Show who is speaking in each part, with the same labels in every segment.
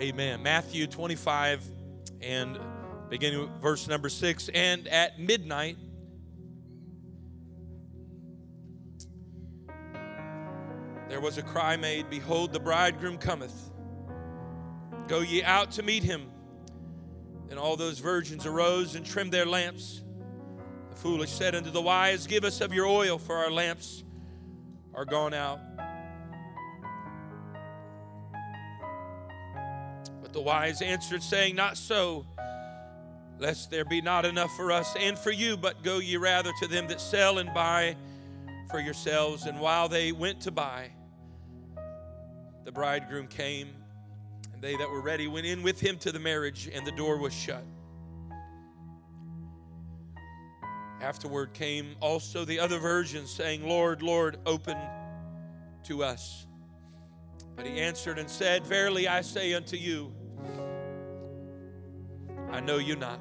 Speaker 1: Amen. Matthew 25 and beginning with verse number 6 and at midnight there was a cry made behold the bridegroom cometh. Go ye out to meet him. And all those virgins arose and trimmed their lamps. The foolish said unto the wise give us of your oil for our lamps are gone out But the wise answered, saying, Not so, lest there be not enough for us and for you, but go ye rather to them that sell and buy for yourselves. And while they went to buy, the bridegroom came, and they that were ready went in with him to the marriage, and the door was shut. Afterward came also the other virgins, saying, Lord, Lord, open to us. But he answered and said, Verily I say unto you, I know you're not.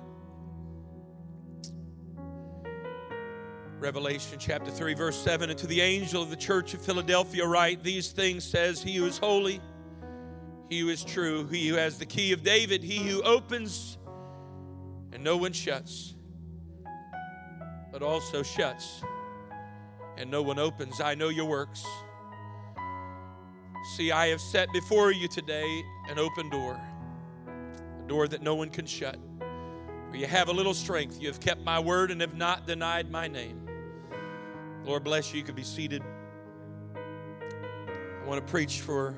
Speaker 1: Revelation chapter 3, verse 7 And to the angel of the church of Philadelphia, write these things says, He who is holy, he who is true, he who has the key of David, he who opens and no one shuts, but also shuts and no one opens. I know your works. See, I have set before you today an open door door that no one can shut. You have a little strength, you have kept my word and have not denied my name. Lord bless you. You could be seated. I want to preach for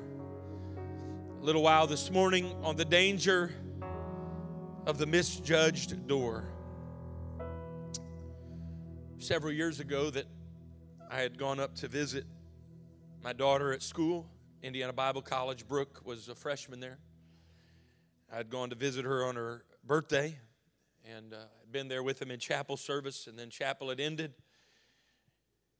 Speaker 1: a little while this morning on the danger of the misjudged door. Several years ago, that I had gone up to visit my daughter at school, Indiana Bible College. Brooke was a freshman there. I'd gone to visit her on her birthday and uh, I'd been there with him in chapel service, and then chapel had ended.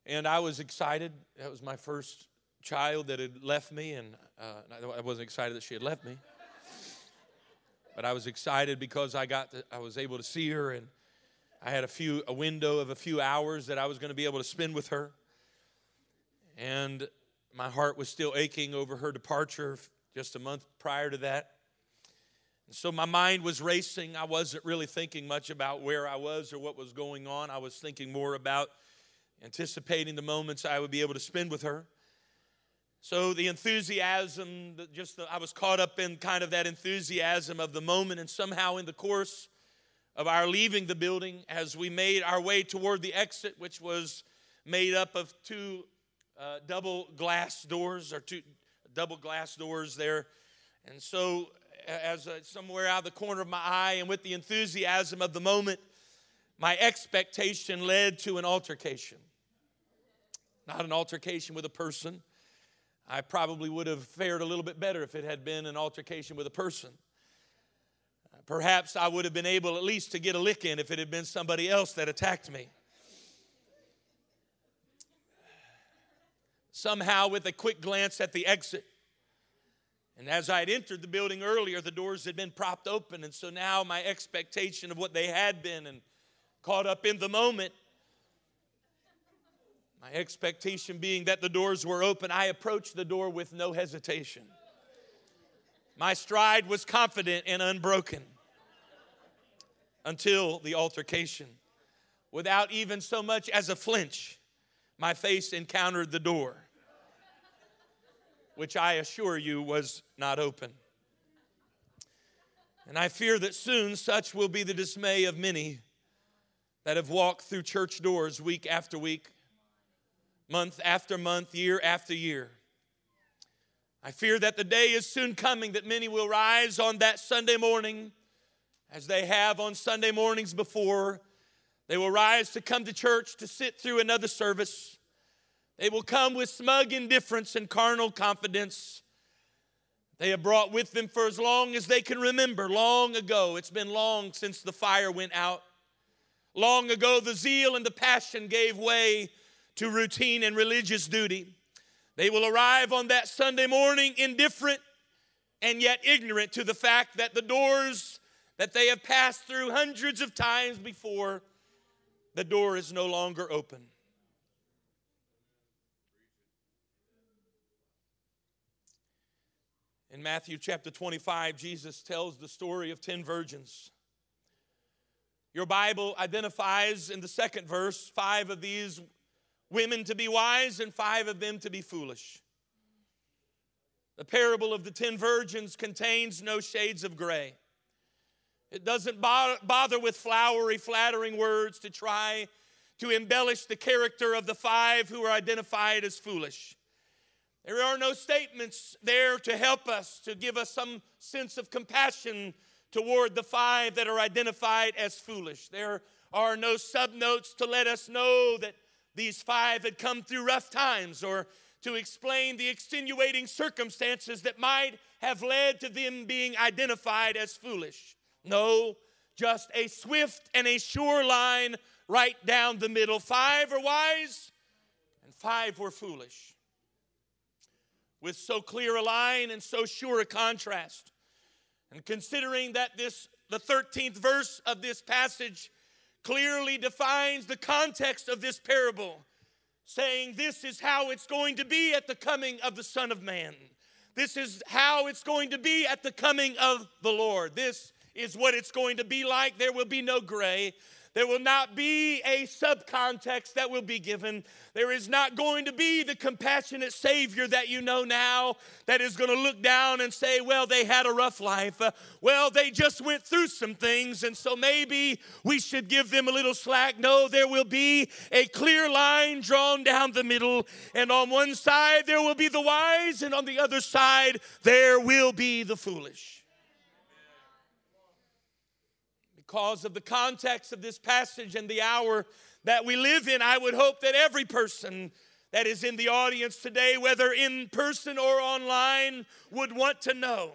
Speaker 1: And I was excited. That was my first child that had left me, and uh, I wasn't excited that she had left me. But I was excited because I got to, I was able to see her, and I had a few a window of a few hours that I was going to be able to spend with her. And my heart was still aching over her departure just a month prior to that. So my mind was racing. I wasn't really thinking much about where I was or what was going on. I was thinking more about anticipating the moments I would be able to spend with her. So the enthusiasm, just the, I was caught up in kind of that enthusiasm of the moment, and somehow in the course of our leaving the building, as we made our way toward the exit, which was made up of two uh, double glass doors or two double glass doors there, and so as a, somewhere out of the corner of my eye, and with the enthusiasm of the moment, my expectation led to an altercation. Not an altercation with a person. I probably would have fared a little bit better if it had been an altercation with a person. Perhaps I would have been able at least to get a lick in if it had been somebody else that attacked me. Somehow, with a quick glance at the exit, and as I had entered the building earlier, the doors had been propped open. And so now my expectation of what they had been and caught up in the moment, my expectation being that the doors were open, I approached the door with no hesitation. My stride was confident and unbroken until the altercation. Without even so much as a flinch, my face encountered the door which I assure you was not open. And I fear that soon such will be the dismay of many that have walked through church doors week after week, month after month, year after year. I fear that the day is soon coming that many will rise on that Sunday morning as they have on Sunday mornings before. They will rise to come to church to sit through another service they will come with smug indifference and carnal confidence. They have brought with them for as long as they can remember. Long ago, it's been long since the fire went out. Long ago, the zeal and the passion gave way to routine and religious duty. They will arrive on that Sunday morning indifferent and yet ignorant to the fact that the doors that they have passed through hundreds of times before, the door is no longer open. In Matthew chapter 25, Jesus tells the story of 10 virgins. Your Bible identifies in the second verse five of these women to be wise and five of them to be foolish. The parable of the 10 virgins contains no shades of gray. It doesn't bother with flowery, flattering words to try to embellish the character of the five who are identified as foolish. There are no statements there to help us, to give us some sense of compassion toward the five that are identified as foolish. There are no subnotes to let us know that these five had come through rough times or to explain the extenuating circumstances that might have led to them being identified as foolish. No, just a swift and a sure line right down the middle. Five are wise and five were foolish with so clear a line and so sure a contrast. And considering that this the 13th verse of this passage clearly defines the context of this parable, saying this is how it's going to be at the coming of the Son of Man. This is how it's going to be at the coming of the Lord. This is what it's going to be like. There will be no gray. There will not be a subcontext that will be given. There is not going to be the compassionate Savior that you know now that is going to look down and say, well, they had a rough life. Uh, well, they just went through some things, and so maybe we should give them a little slack. No, there will be a clear line drawn down the middle, and on one side there will be the wise, and on the other side there will be the foolish. Because of the context of this passage and the hour that we live in, I would hope that every person that is in the audience today, whether in person or online, would want to know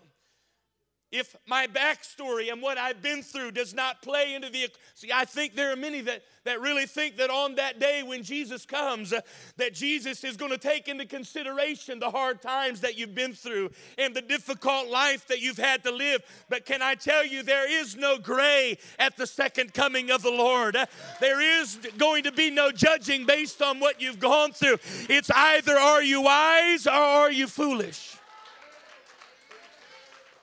Speaker 1: if my backstory and what I've been through does not play into the see I think there are many that that really think that on that day when Jesus comes uh, that Jesus is going to take into consideration the hard times that you've been through and the difficult life that you've had to live. But can I tell you there is no gray at the second coming of the Lord. Uh, there is going to be no judging based on what you've gone through. It's either are you wise or are you foolish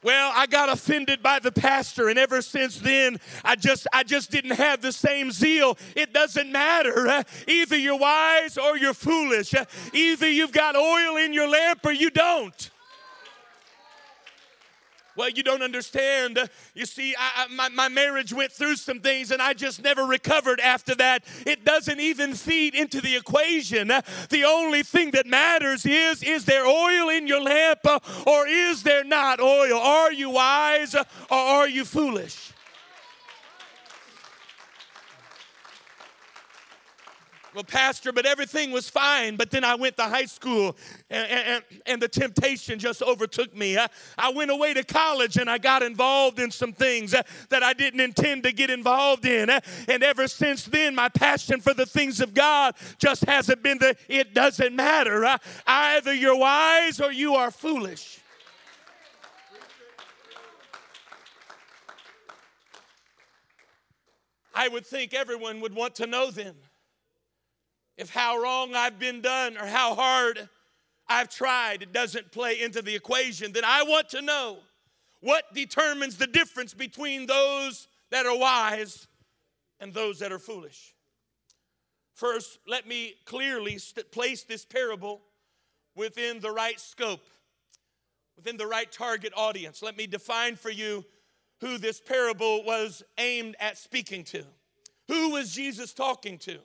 Speaker 1: well i got offended by the pastor and ever since then i just i just didn't have the same zeal. It doesn't matter either you're wise or you're foolish either you've got oil in your lamp or you don't well, you don't understand. You see, I, my, my marriage went through some things and I just never recovered after that. It doesn't even feed into the equation. The only thing that matters is is there oil in your lamp or is there not oil? Are you wise or are you foolish? Well, Pastor, but everything was fine. But then I went to high school and, and, and the temptation just overtook me. I, I, went away to college and I got involved in some things uh, that I didn't intend to get involved in. Uh, and ever since then, my passion for the things of God just hasn't been the, it doesn't matter. Uh, either you're wise or you are foolish. I would think everyone would want to know then if how wrong I've been done or how hard I've tried it doesn't play into the equation, then I want to know what determines the difference between those that are wise and those that are foolish. First, let me clearly place this parable within the right scope, within the right target audience. Let me define for you who this parable was aimed at speaking to. Who was Jesus talking to?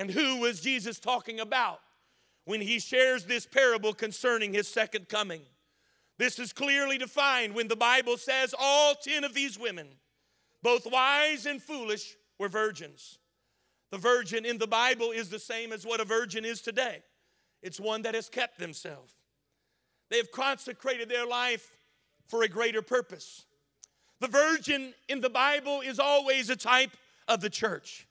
Speaker 1: And who was Jesus talking about when he shares this parable concerning his second coming? This is clearly defined when the Bible says all 10 of these women, both wise and foolish, were virgins. The virgin in the Bible is the same as what a virgin is today. It's one that has kept themselves. They've consecrated their life for a greater purpose. The virgin in the Bible is always a type of the church.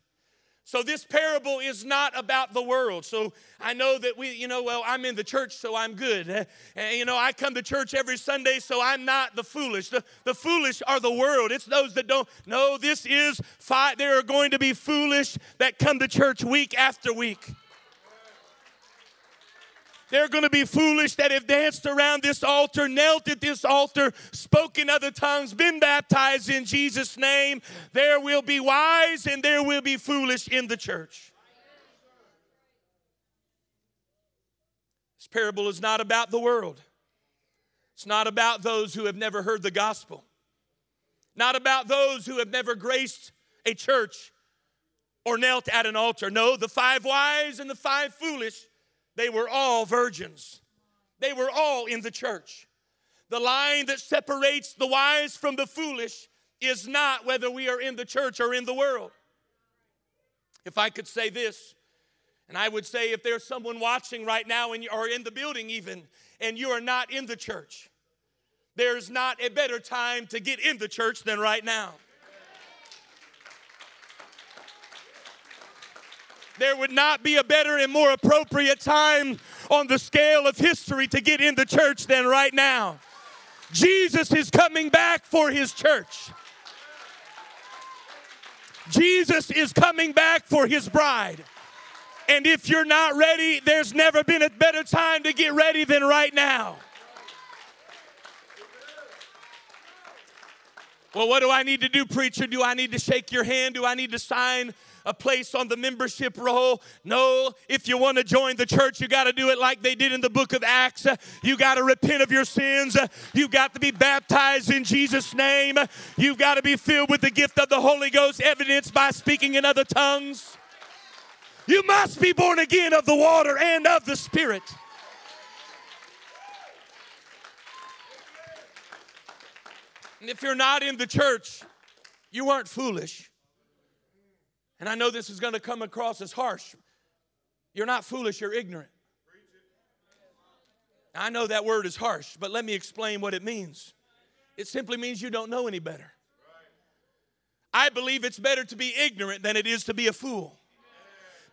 Speaker 1: So this parable is not about the world. So I know that we, you know, well, I'm in the church, so I'm good. And, you know, I come to church every Sunday, so I'm not the foolish. The, the foolish are the world. It's those that don't. No, this is five. There are going to be foolish that come to church week after week. They're going to be foolish that have danced around this altar, knelt at this altar, spoken other tongues, been baptized in Jesus' name. There will be wise and there will be foolish in the church. This parable is not about the world. It's not about those who have never heard the gospel, not about those who have never graced a church or knelt at an altar. No, the five wise and the five foolish they were all virgins, they were all in the church. The line that separates the wise from the foolish is not whether we are in the church or in the world. If I could say this, and I would say if there's someone watching right now and you are in the building even and you are not in the church, there's not a better time to get in the church than right now. There would not be a better and more appropriate time on the scale of history to get in the church than right now. Jesus is coming back for his church. Jesus is coming back for his bride. And if you're not ready, there's never been a better time to get ready than right now. Well, what do I need to do, preacher? Do I need to shake your hand? Do I need to sign a place on the membership roll. No, if you want to join the church, you got to do it like they did in the book of Acts. You got to repent of your sins. You've got to be baptized in Jesus' name. You've got to be filled with the gift of the Holy Ghost, evidenced by speaking in other tongues. You must be born again of the water and of the Spirit. And if you're not in the church, you aren't foolish. And I know this is going to come across as harsh. You're not foolish, you're ignorant. I know that word is harsh, but let me explain what it means. It simply means you don't know any better. I believe it's better to be ignorant than it is to be a fool.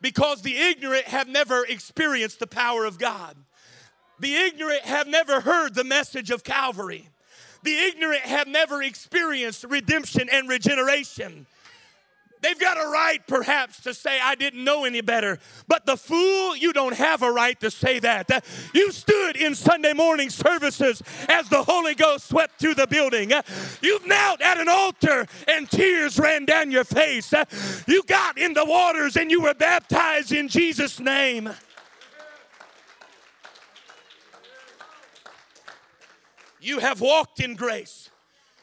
Speaker 1: Because the ignorant have never experienced the power of God. The ignorant have never heard the message of Calvary. The ignorant have never experienced redemption and regeneration. They've got a right, perhaps, to say, I didn't know any better. But the fool, you don't have a right to say that. Uh, you stood in Sunday morning services as the Holy Ghost swept through the building. Uh, you've knelt at an altar and tears ran down your face. Uh, you got in the waters and you were baptized in Jesus' name. You have walked in grace.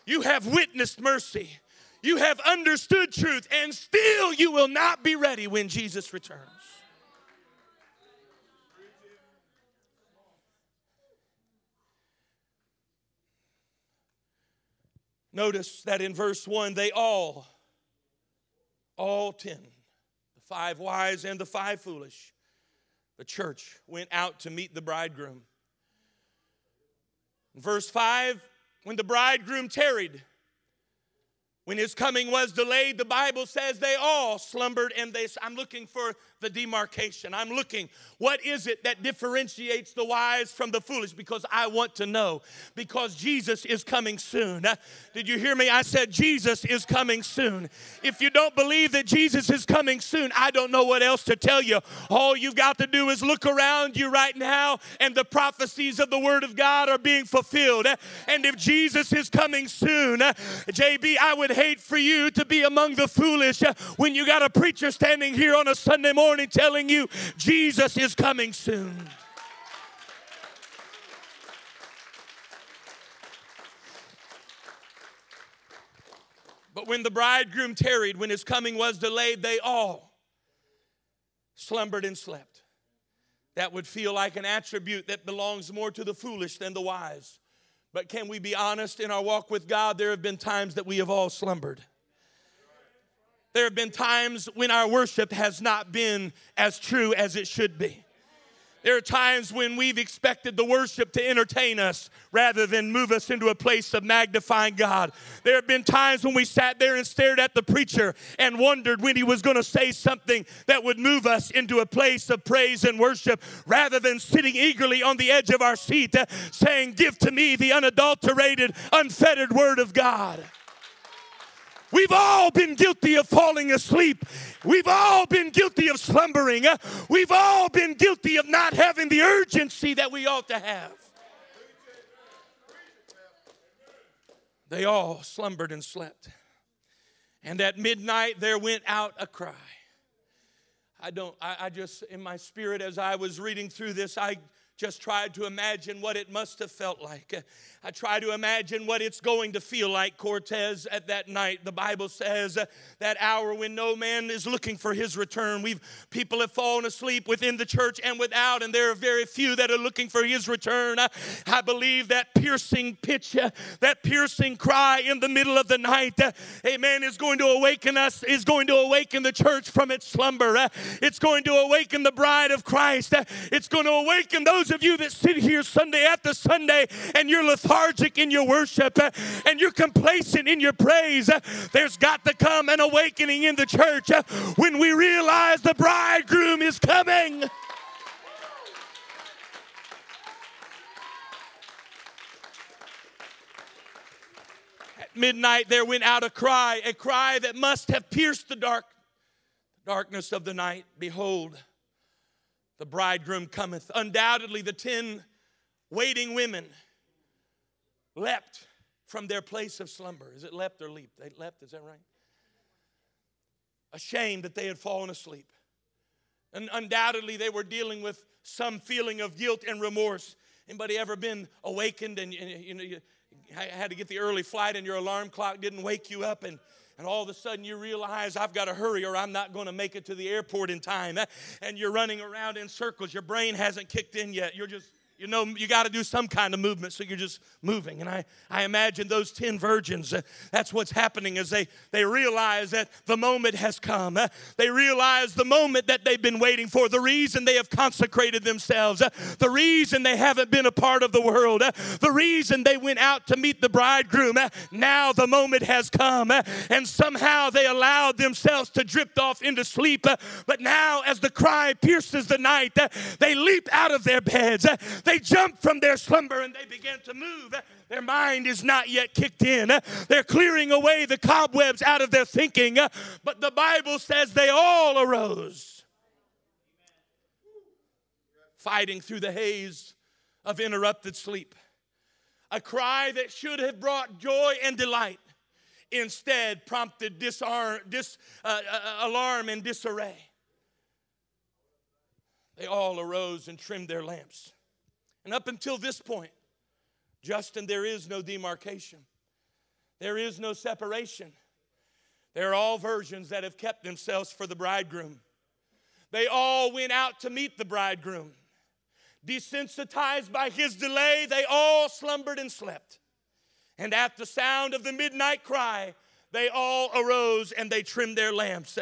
Speaker 1: You have witnessed mercy. You have understood truth, and still you will not be ready when Jesus returns. Notice that in verse 1, they all, all ten, the five wise and the five foolish, the church went out to meet the bridegroom. In verse 5, when the bridegroom tarried, when his coming was delayed, the Bible says they all slumbered and they. I'm looking for the demarcation. I'm looking, what is it that differentiates the wise from the foolish? Because I want to know. Because Jesus is coming soon. Did you hear me? I said, Jesus is coming soon. If you don't believe that Jesus is coming soon, I don't know what else to tell you. All you've got to do is look around you right now, and the prophecies of the Word of God are being fulfilled. And if Jesus is coming soon, JB, I would hate for you to be among the foolish when you got a preacher standing here on a Sunday morning morning telling you Jesus is coming soon. But when the bridegroom tarried, when his coming was delayed, they all slumbered and slept. That would feel like an attribute that belongs more to the foolish than the wise. But can we be honest in our walk with God? There have been times that we have all slumbered. There have been times when our worship has not been as true as it should be. There are times when we've expected the worship to entertain us rather than move us into a place of magnifying God. There have been times when we sat there and stared at the preacher and wondered when he was going to say something that would move us into a place of praise and worship rather than sitting eagerly on the edge of our seat uh, saying, Give to me the unadulterated, unfettered word of God. We've all been guilty of falling asleep. We've all been guilty of slumbering. We've all been guilty of not having the urgency that we ought to have. They all slumbered and slept. And at midnight there went out a cry. I don't, I, I just, in my spirit, as I was reading through this, I just tried to imagine what it must have felt like. I try to imagine what it's going to feel like, Cortez, at that night. The Bible says that hour when no man is looking for his return. We've people have fallen asleep within the church and without, and there are very few that are looking for his return. I, I believe that piercing pitch, that piercing cry in the middle of the night, uh, amen, is going to awaken us, is going to awaken the church from its slumber. It's going to awaken the bride of Christ. It's going to awaken those of you that sit here Sunday after Sunday and you're lethargic lethargic in your worship uh, and you're complacent in your praise, uh, there's got to come an awakening in the church uh, when we realize the bridegroom is coming. At midnight there went out a cry, a cry that must have pierced the dark darkness of the night. Behold, the bridegroom cometh. Undoubtedly, the ten waiting women leapt from their place of slumber. Is it leapt or leaped? They leapt, is that right? Ashamed that they had fallen asleep. And undoubtedly they were dealing with some feeling of guilt and remorse. Anybody ever been awakened and you know you had to get the early flight and your alarm clock didn't wake you up and and all of a sudden you realize I've got to hurry or I'm not going to make it to the airport in time. And you're running around in circles. Your brain hasn't kicked in yet. You're just you know you got to do some kind of movement so you're just moving. And i, I imagine those 10 virgins uh, that's what's happening is they, they realize that the moment has come. Uh, they realize the moment that they've been waiting for the reason they have consecrated themselves uh, the reason they haven't been a part of the world uh, the reason they went out to meet the bridegroom uh, now the moment has come. Uh, and somehow they allowed themselves to drift off into sleep but now as the cry pierces the night they leap out of their beds they they jump from their slumber and they begin to move. Their mind is not yet kicked in. They're clearing away the cobwebs out of their thinking. But the Bible says they all arose, fighting through the haze of interrupted sleep. A cry that should have brought joy and delight instead prompted disarm, dis, uh, uh, alarm and disarray. They all arose and trimmed their lamps. And up until this point, Justin, there is no demarcation, there is no separation. There are all virgins that have kept themselves for the bridegroom. They all went out to meet the bridegroom. Desensitized by his delay, they all slumbered and slept. And at the sound of the midnight cry, they all arose and they trimmed their lamps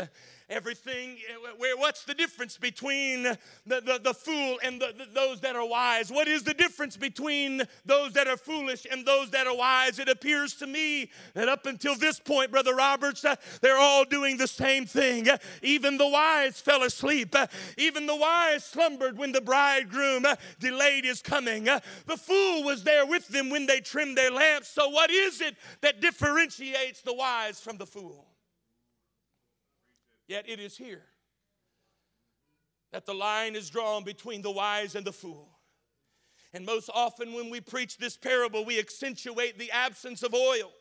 Speaker 1: everything. Where, what's the difference between the, the, the fool and the, the, those that are wise? What is the difference between those that are foolish and those that are wise? It appears to me that up until this point, Brother Roberts, uh, they're all doing the same thing. Uh, even the wise fell asleep. Even the wise slumbered when the bridegroom delayed his coming. The fool was there with them when they trimmed their lamps. So, what is it that differentiates the wise from the fool? Yet it is here that the line is drawn between the wise and the fool. And most often, when we preach this parable, we accentuate the absence of oil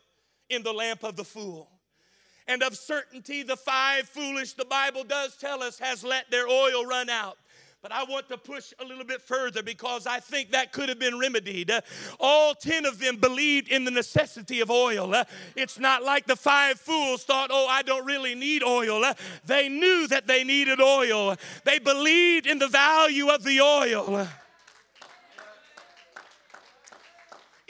Speaker 1: in the lamp of the fool. And of certainty, the five foolish, the Bible does tell us, has let their oil run out. But I want to push a little bit further because I think that could have been remedied. All 10 of them believed in the necessity of oil. It's not like the five fools thought, oh, I don't really need oil. They knew that they needed oil, they believed in the value of the oil.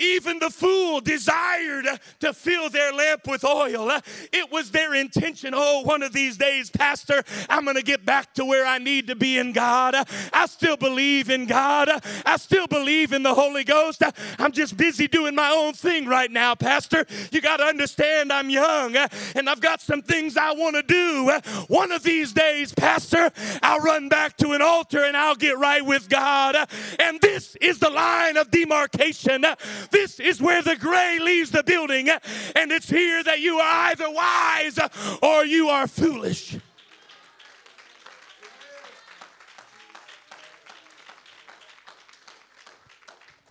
Speaker 1: Even the fool desired to fill their lamp with oil. It was their intention. Oh, one of these days, Pastor, I'm going to get back to where I need to be in God. I still believe in God. I still believe in the Holy Ghost. I'm just busy doing my own thing right now, Pastor. You got to understand I'm young and I've got some things I want to do. One of these days, Pastor, I'll run back to an altar and I'll get right with God. And this is the line of demarcation. This is where the gray leaves the building. And it's here that you are either wise or you are foolish.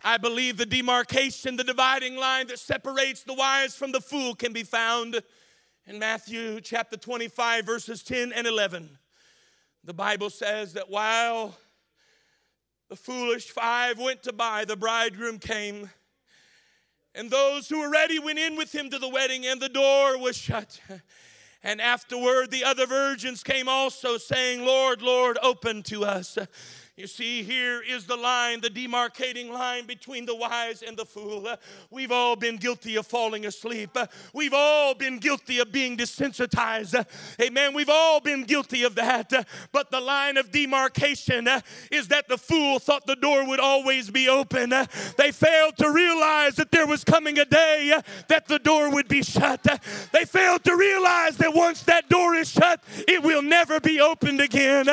Speaker 1: I believe the demarcation, the dividing line that separates the wise from the fool, can be found in Matthew chapter 25, verses 10 and 11. The Bible says that while the foolish five went to buy, the bridegroom came. And those who were ready went in with him to the wedding, and the door was shut. And afterward, the other virgins came also, saying, Lord, Lord, open to us. You see, here is the line, the demarcating line between the wise and the fool. we've all been guilty of falling asleep. we've all been guilty of being desensitized. Amen. We've all been guilty of that. but the line of demarcation is that the fool thought the door would always be open. they failed to realize that there was coming a day that the door would be shut. they failed to realize that once that door is shut, it will never be opened again.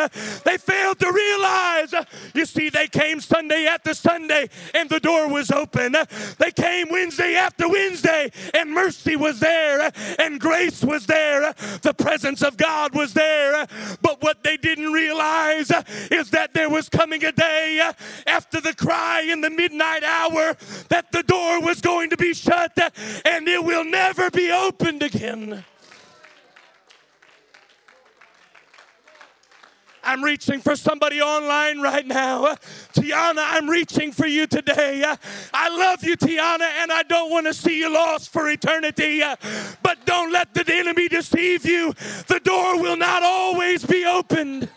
Speaker 1: they failed to realize you see, they came Sunday after Sunday and the door was open. They came Wednesday after Wednesday and mercy was there and grace was there. The presence of God was there. But what they didn't realize is that there was coming a day after the cry in the midnight hour that the door was going to be shut and it will never be opened again. I'm reaching for somebody online right now. Tiana, I'm reaching for you today. I love you, Tiana, and I don't want to see you lost for eternity. But don't let the enemy deceive you. The door will not always be opened.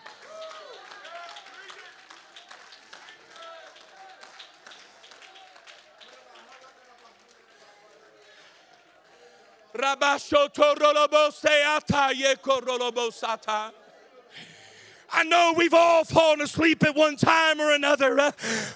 Speaker 1: I know we've all fallen asleep at one time or another, uh,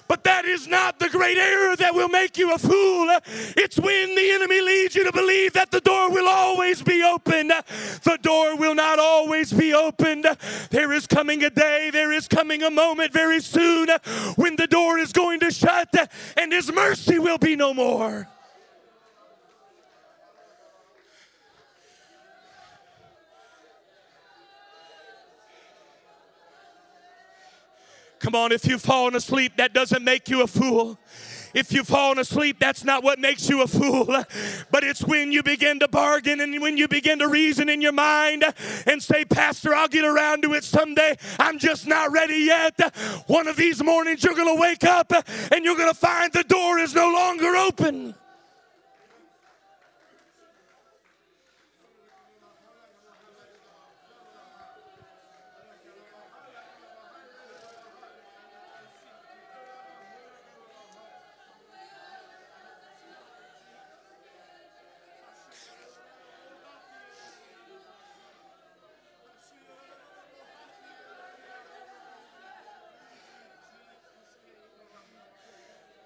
Speaker 1: but that is not the great error that will make you a fool. It's when the enemy leads you to believe that the door will always be open. The door will not always be opened. There is coming a day, there is coming a moment very soon when the door is going to shut and his mercy will be no more. Come on, if you've fallen asleep, that doesn't make you a fool. If you've fallen asleep, that's not what makes you a fool. But it's when you begin to bargain and when you begin to reason in your mind and say, Pastor, I'll get around to it someday. I'm just not ready yet. One of these mornings, you're going to wake up and you're going to find the door is no longer open.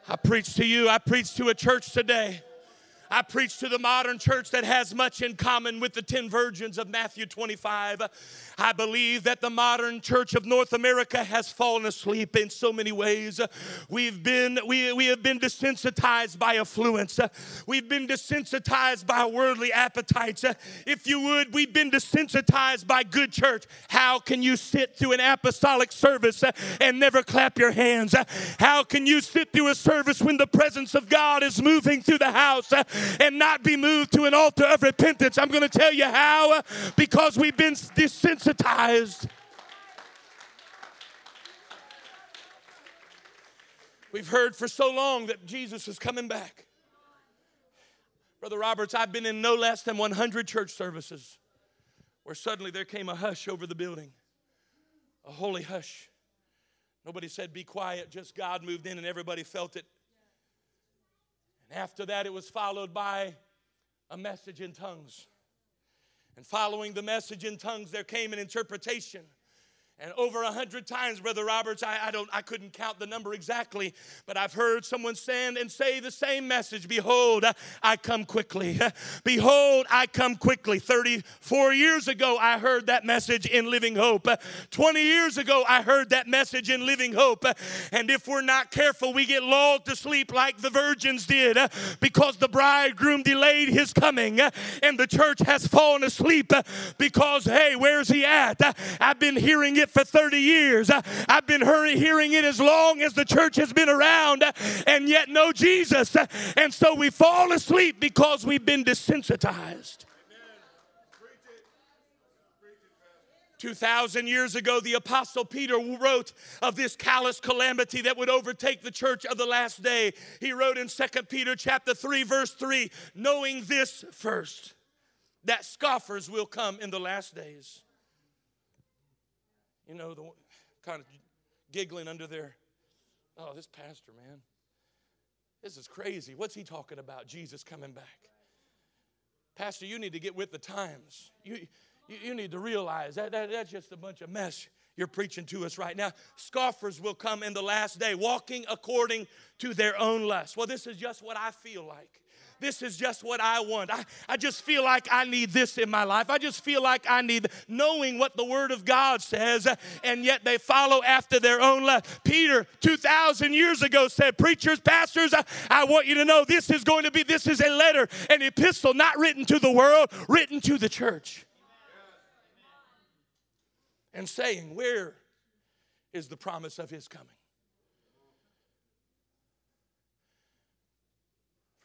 Speaker 1: I preach to you, I preach to a church today I preach to the modern church that has much in common with the 10 virgins of Matthew 25. I believe that the modern church of North America has fallen asleep in so many ways. We've been, we, we have been desensitized by affluence. We've been desensitized by worldly appetites. If you would, we've been desensitized by good church. How can you sit through an apostolic service and never clap your hands? How can you sit through a service when the presence of God is moving through the house and not be moved to an altar of repentance. I'm going to tell you how because we've been desensitized. We've heard for so long that Jesus is coming back. Brother Roberts, I've been in no less than 100 church services where suddenly there came a hush over the building, a holy hush. Nobody said, Be quiet, just God moved in and everybody felt it. And after that, it was followed by a message in tongues. And following the message in tongues, there came an interpretation. And over a hundred times, Brother Roberts, I, I, don't I couldn't count the number exactly, but I've heard someone stand and say the same message. Behold, I come quickly. Behold, I come quickly. 34 years ago, I heard that message in Living Hope. 20 years ago, I heard that message in Living Hope. And if we're not careful, we get lulled to sleep like the virgins did because the bridegroom delayed his coming and the church has fallen asleep because, hey, where's he at? I've been hearing it it for 30 years. I've been hearing it as long as the church has been around and yet know Jesus. And so we fall asleep because we've been desensitized. 2,000 years ago, the Apostle Peter wrote of this callous calamity that would overtake the church of the last day. He wrote in 2 Peter chapter 3, verse 3, knowing this first, that scoffers will come in the last days you know, the kind of giggling under their, oh, this pastor, man, this is crazy. What's he talking about? Jesus coming back. Pastor, you need to get with the times. You, you, you need to realize that, that that's just a bunch of mess you're preaching to us right now. Scoffers will come in the last day, walking according to their own lust. Well, this is just what I feel like this is just what I want. I, I just feel like I need this in my life. I just feel like I need knowing what the Word of God says, and yet they follow after their own left. Peter, 2,000 years ago, said, Preachers, pastors, I, I want you to know this is going to be, this is a letter, an epistle not written to the world, written to the church. And saying, Where is the promise of his coming?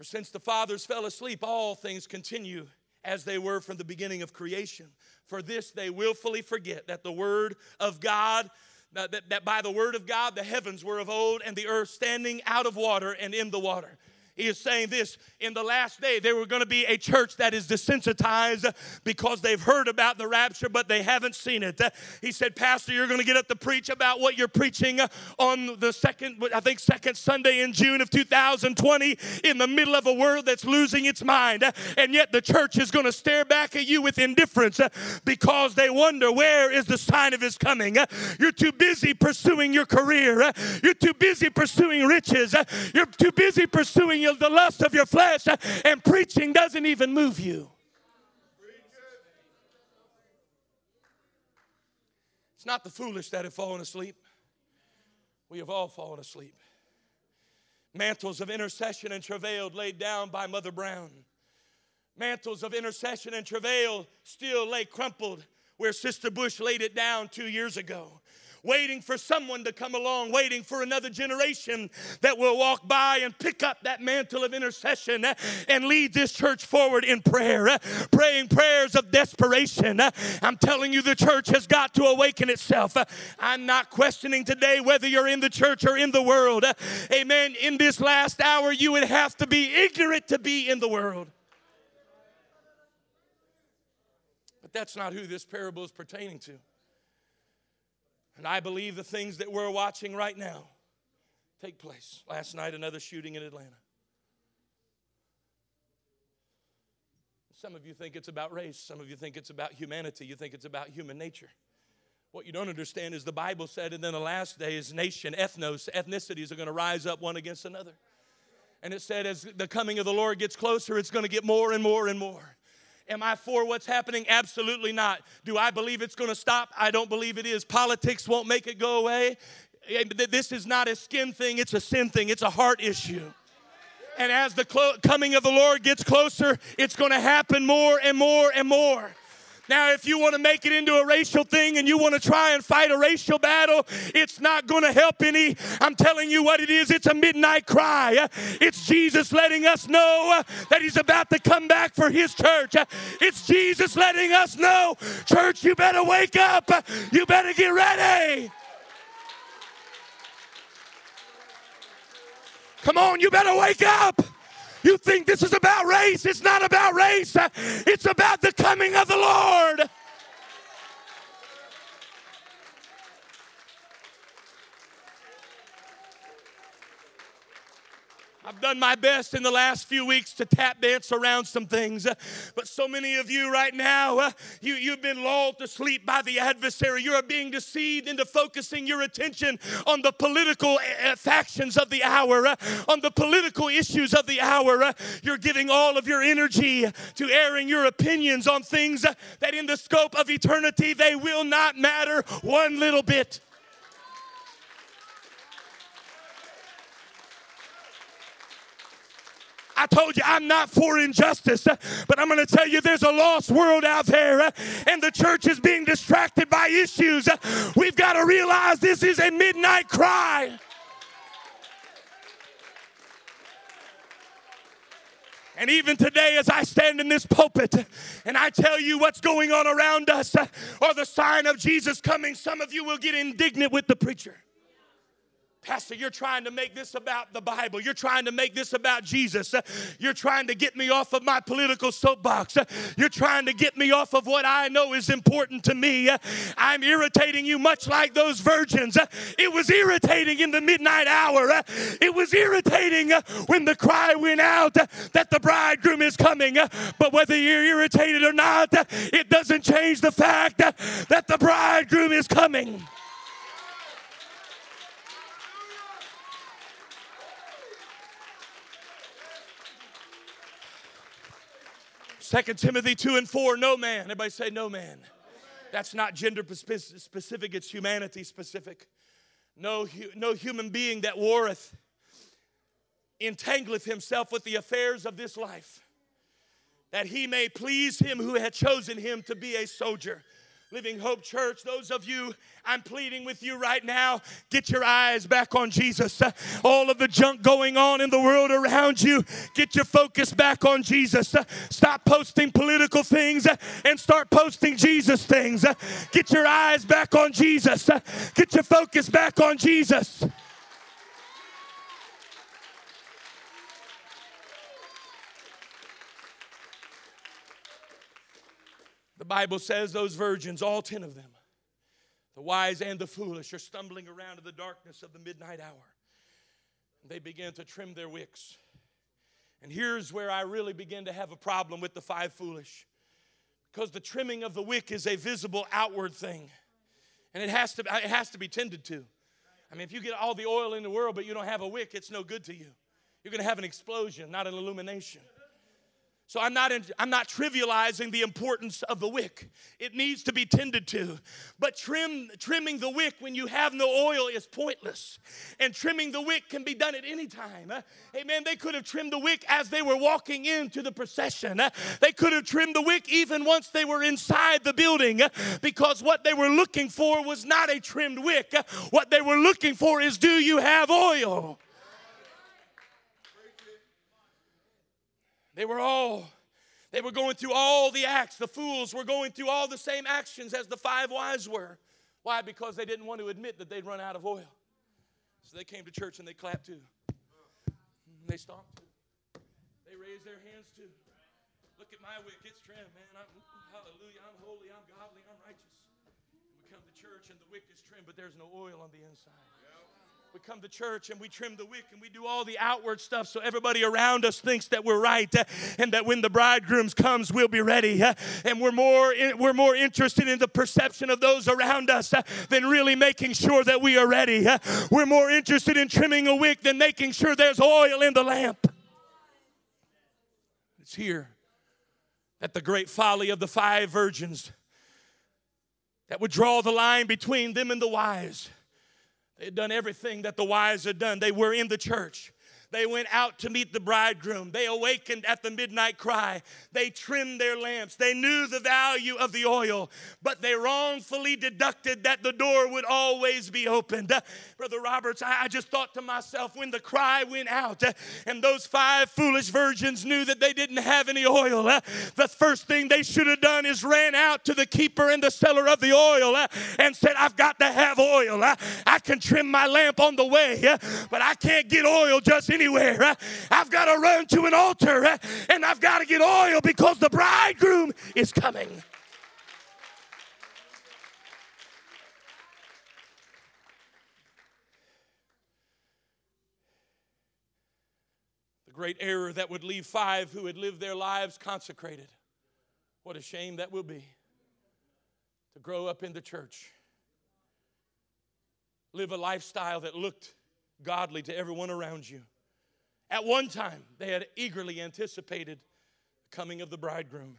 Speaker 1: For since the fathers fell asleep, all things continue as they were from the beginning of creation. For this they willfully forget that the word of God, that, that by the word of God the heavens were of old and the earth standing out of water and in the water he is saying this in the last day, there were going to be a church that is desensitized because they've heard about the rapture, but they haven't seen it. He said, Pastor, you're going to get up to preach about what you're preaching on the second, I think, second Sunday in June of 2020 in the middle of a world that's losing its mind. And yet the church is going to stare back at you with indifference because they wonder, where is the sign of his coming? You're too busy pursuing your career, you're too busy pursuing riches, you're too busy pursuing the lust of your flesh, and preaching doesn't even move you. It's not the foolish that have fallen asleep. We have all fallen asleep. Mantles of intercession and travail laid down by Mother Brown. Mantles of intercession and travail still lay crumpled where Sister Bush laid it down two years ago waiting for someone to come along, waiting for another generation that will walk by and pick up that mantle of intercession eh, and lead this church forward in prayer, eh, praying prayers of desperation. Eh. I'm telling you, the church has got to awaken itself. I'm not questioning today whether you're in the church or in the world. Amen. In this last hour, you would have to be ignorant to be in the world. But that's not who this parable is pertaining to. And I believe the things that we're watching right now take place. Last night, another shooting in Atlanta. Some of you think it's about race. Some of you think it's about humanity. You think it's about human nature. What you don't understand is the Bible said, and then the last days, nation, ethnos, ethnicities are going to rise up one against another. And it said, as the coming of the Lord gets closer, it's going to get more and more and more. Am I for what's happening? Absolutely not. Do I believe it's going to stop? I don't believe it is. Politics won't make it go away. This is not a skin thing, it's a sin thing, it's a heart issue. And as the clo- coming of the Lord gets closer, it's going to happen more and more and more. Now, if you want to make it into a racial thing and you want to try and fight a racial battle, it's not going to help any. I'm telling you what it is it's a midnight cry. It's Jesus letting us know that He's about to come back for His church. It's Jesus letting us know, church, you better wake up. You better get ready. Come on, you better wake up. You think this is about race? It's not about race, it's about the coming of the Lord. I've done my best in the last few weeks to tap dance around some things, but so many of you right now, uh, you, you've been lulled to sleep by the adversary. You are being deceived into focusing your attention on the political uh, factions of the hour, uh, on the political issues of the hour. You're giving all of your energy to airing your opinions on things that, in the scope of eternity, they will not matter one little bit. I told you I'm not for injustice, but I'm going to tell you there's a lost world out there, and the church is being distracted by issues. We've got to realize this is a midnight cry. And even today, as I stand in this pulpit and I tell you what's going on around us or the sign of Jesus coming, some of you will get indignant with the preacher. Pastor, you're trying to make this about the Bible. You're trying to make this about Jesus. You're trying to get me off of my political soapbox. You're trying to get me off of what I know is important to me. I'm irritating you much like those virgins. It was irritating in the midnight hour. It was irritating when the cry went out that the bridegroom is coming. But whether you're irritated or not, it doesn't change the fact that the bridegroom is coming. Second Timothy 2 and 4, no man. Everybody say no man. That's not gender specific, it's humanity specific. No, no human being that warreth entangleth himself with the affairs of this life, that he may please him who had chosen him to be a soldier. Living Hope Church, those of you, I'm pleading with you right now, get your eyes back on Jesus. All of the junk going on in the world around you, get your focus back on Jesus. Stop posting political things and start posting Jesus things. Get your eyes back on Jesus. Get your focus back on Jesus. The Bible says those virgins, all 10 of them, the wise and the foolish, are stumbling around in the darkness of the midnight hour. They begin to trim their wicks. And here's where I really begin to have a problem with the five foolish. Because the trimming of the wick is a visible outward thing. And it has to, it has to be tended to. I mean, if you get all the oil in the world but you don't have a wick, it's no good to you. You're going to have an explosion, not an illumination. So I'm not, in, I'm not trivializing the importance of the wick. It needs to be tended to. But trim, trimming the wick when you have no oil is pointless. And trimming the wick can be done at any time. Amen. They could have trimmed the wick as they were walking into the procession. They could have trimmed the wick even once they were inside the building because what they were looking for was not a trimmed wick. What they were looking for is do you have oil? They were all, they were going through all the acts. The fools were going through all the same actions as the five wise were. Why? Because they didn't want to admit that they'd run out of oil. So they came to church and they clapped too. Mm, they stomped. They raised their hands too. Look at my wick, it's trimmed, man. I'm, mm, hallelujah, I'm holy, I'm godly, I'm righteous. And We come to church and the wick is trimmed, but there's no oil on the inside we come to church and we trim the wick and we do all the outward stuff so everybody around us thinks that we're right uh, and that when the bridegroom comes we'll be ready uh, and we're more we're more interested in the perception of those around us uh, than really making sure that we are ready we're more interested in trimming a wick than making sure there's oil in the lamp. It's here that the great folly of the five virgins that would draw the line between them and the wise they had done everything that the wise had done. They were in the church. They went out to meet the bridegroom. They awakened at the midnight cry. They trimmed their lamps. They knew the value of the oil, but they wrongfully deducted that the door would always be opened. Brother Roberts, I, I, just thought to myself when the cry went out and those five foolish virgins knew that they didn't have any oil, the first thing they should have done is ran out to the keeper and the seller of the oil and said, I've got to have oil. I can trim my lamp on the way, but I can't get oil just any anywhere. I've got to run to an altar and I've got to get oil because the bridegroom is coming. The great error that would leave five who had lived their lives consecrated. What a shame that will be to grow up in the church, live a lifestyle that looked godly to everyone around you. At one time, they had eagerly anticipated the coming of the bridegroom.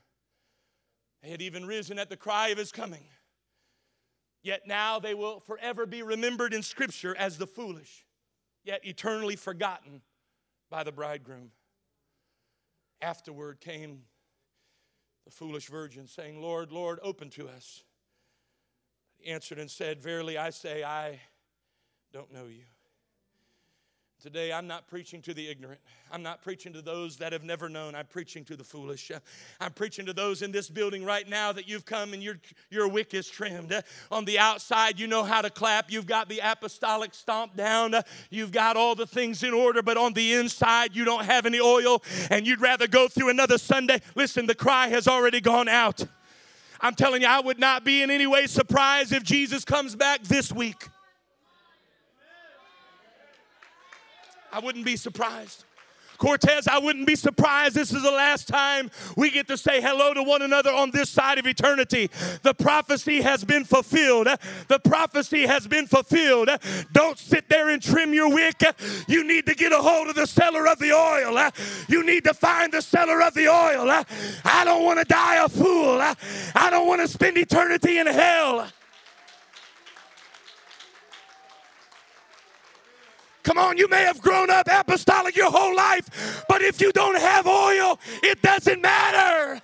Speaker 1: They had even risen at the cry of his coming. Yet now they will forever be remembered in Scripture as the foolish, yet eternally forgotten by the bridegroom. Afterward came the foolish virgin, saying, Lord, Lord, open to us. He answered and said, Verily I say, I don't know you. Today, I'm not preaching to the ignorant. I'm not preaching to those that have never known. I'm preaching to the foolish. I'm preaching to those in this building right now that you've come and your, your wick is trimmed. On the outside, you know how to clap. You've got the apostolic stomp down. You've got all the things in order, but on the inside, you don't have any oil and you'd rather go through another Sunday. Listen, the cry has already gone out. I'm telling you, I would not be in any way surprised if Jesus comes back this week. I wouldn't be surprised. Cortez, I wouldn't be surprised. This is the last time we get to say hello to one another on this side of eternity. The prophecy has been fulfilled. The prophecy has been fulfilled. Don't sit there and trim your wick. You need to get a hold of the seller of the oil. You need to find the seller of the oil. I don't want to die a fool. I don't want to spend eternity in hell. Come on, you may have grown up apostolic your whole life, but if you don't have oil, it doesn't matter.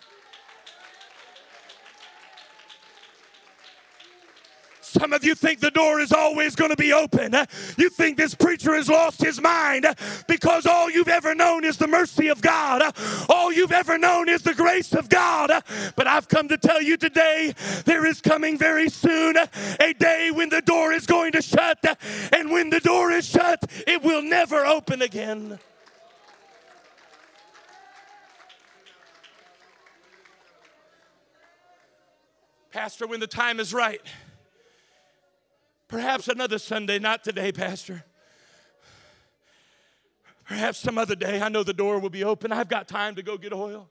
Speaker 1: Some of you think the door is always going to be open. You think this preacher has lost his mind because all you've ever known is the mercy of God. All you've ever known is the grace of God. But I've come to tell you today there is coming very soon a day when the door is going to shut. And when the door is shut, it will never open again. Pastor, when the time is right, Perhaps another Sunday, not today, Pastor. Perhaps some other day. I know the door will be open. I've got time to go get oil.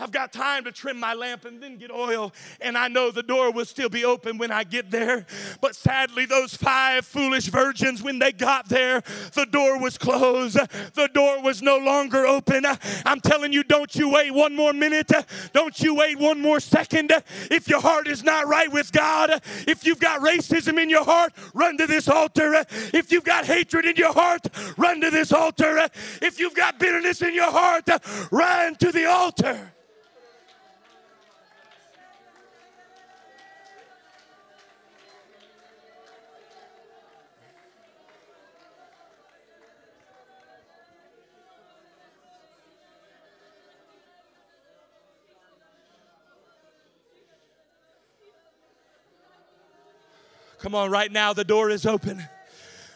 Speaker 1: I've got time to trim my lamp and then get oil, and I know the door will still be open when I get there. But sadly, those five foolish virgins, when they got there, the door was closed. The door was no longer open. I'm telling you, don't you wait one more minute. Don't you wait one more second. If your heart is not right with God, if you've got racism in your heart, run to this altar. If you've got hatred in your heart, run to this altar. If you've got bitterness in your heart, run to the altar. Come on, right now, the door is open.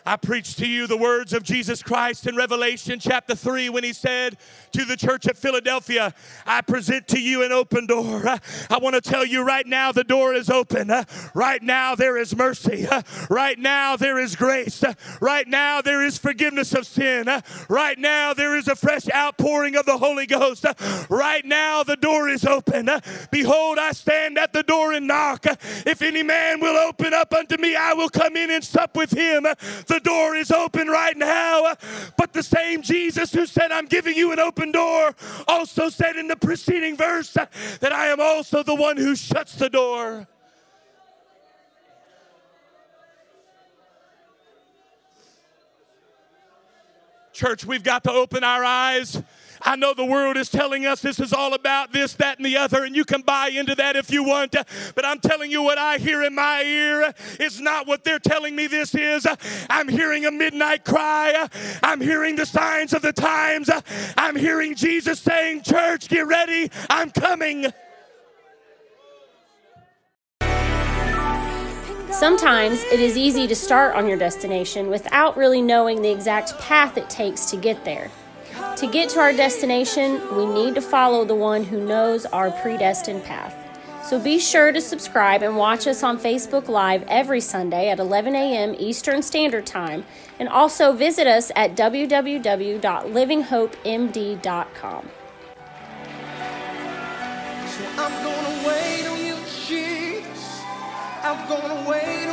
Speaker 1: I preach to you the words of Jesus Christ in Revelation chapter 3 when he said to the church at Philadelphia, I present to you an open door. I want to tell you right now the door is open. Right now there is mercy. Right now there is grace. Right now there is forgiveness of sin. Right now there is a fresh outpouring of the Holy Ghost. Right now the door is open. Behold, I stand at the door and knock. If any man will open up unto me, I will come in and sup with him. The the door is open right now. But the same Jesus who said, I'm giving you an open door, also said in the preceding verse that I am also the one who shuts the door. Church, we've got to open our eyes I know the world is telling us this is all about this, that, and the other, and you can buy into that if you want. But I'm telling you what I hear in my ear is not what they're telling me this is. I'm hearing a midnight cry. I'm hearing the signs of the times. I'm hearing Jesus saying, Church, get ready. I'm coming.
Speaker 2: Sometimes it is easy to start on your destination without really knowing the exact path it takes to get there. To get to our destination, we need to follow the one who knows our predestined path. So be sure to subscribe and watch us on Facebook Live every Sunday at 11 a.m. Eastern Standard Time. And also visit us at www.livinghopemd.com.
Speaker 3: So I'm gonna wait on you, Jesus. I'm gonna wait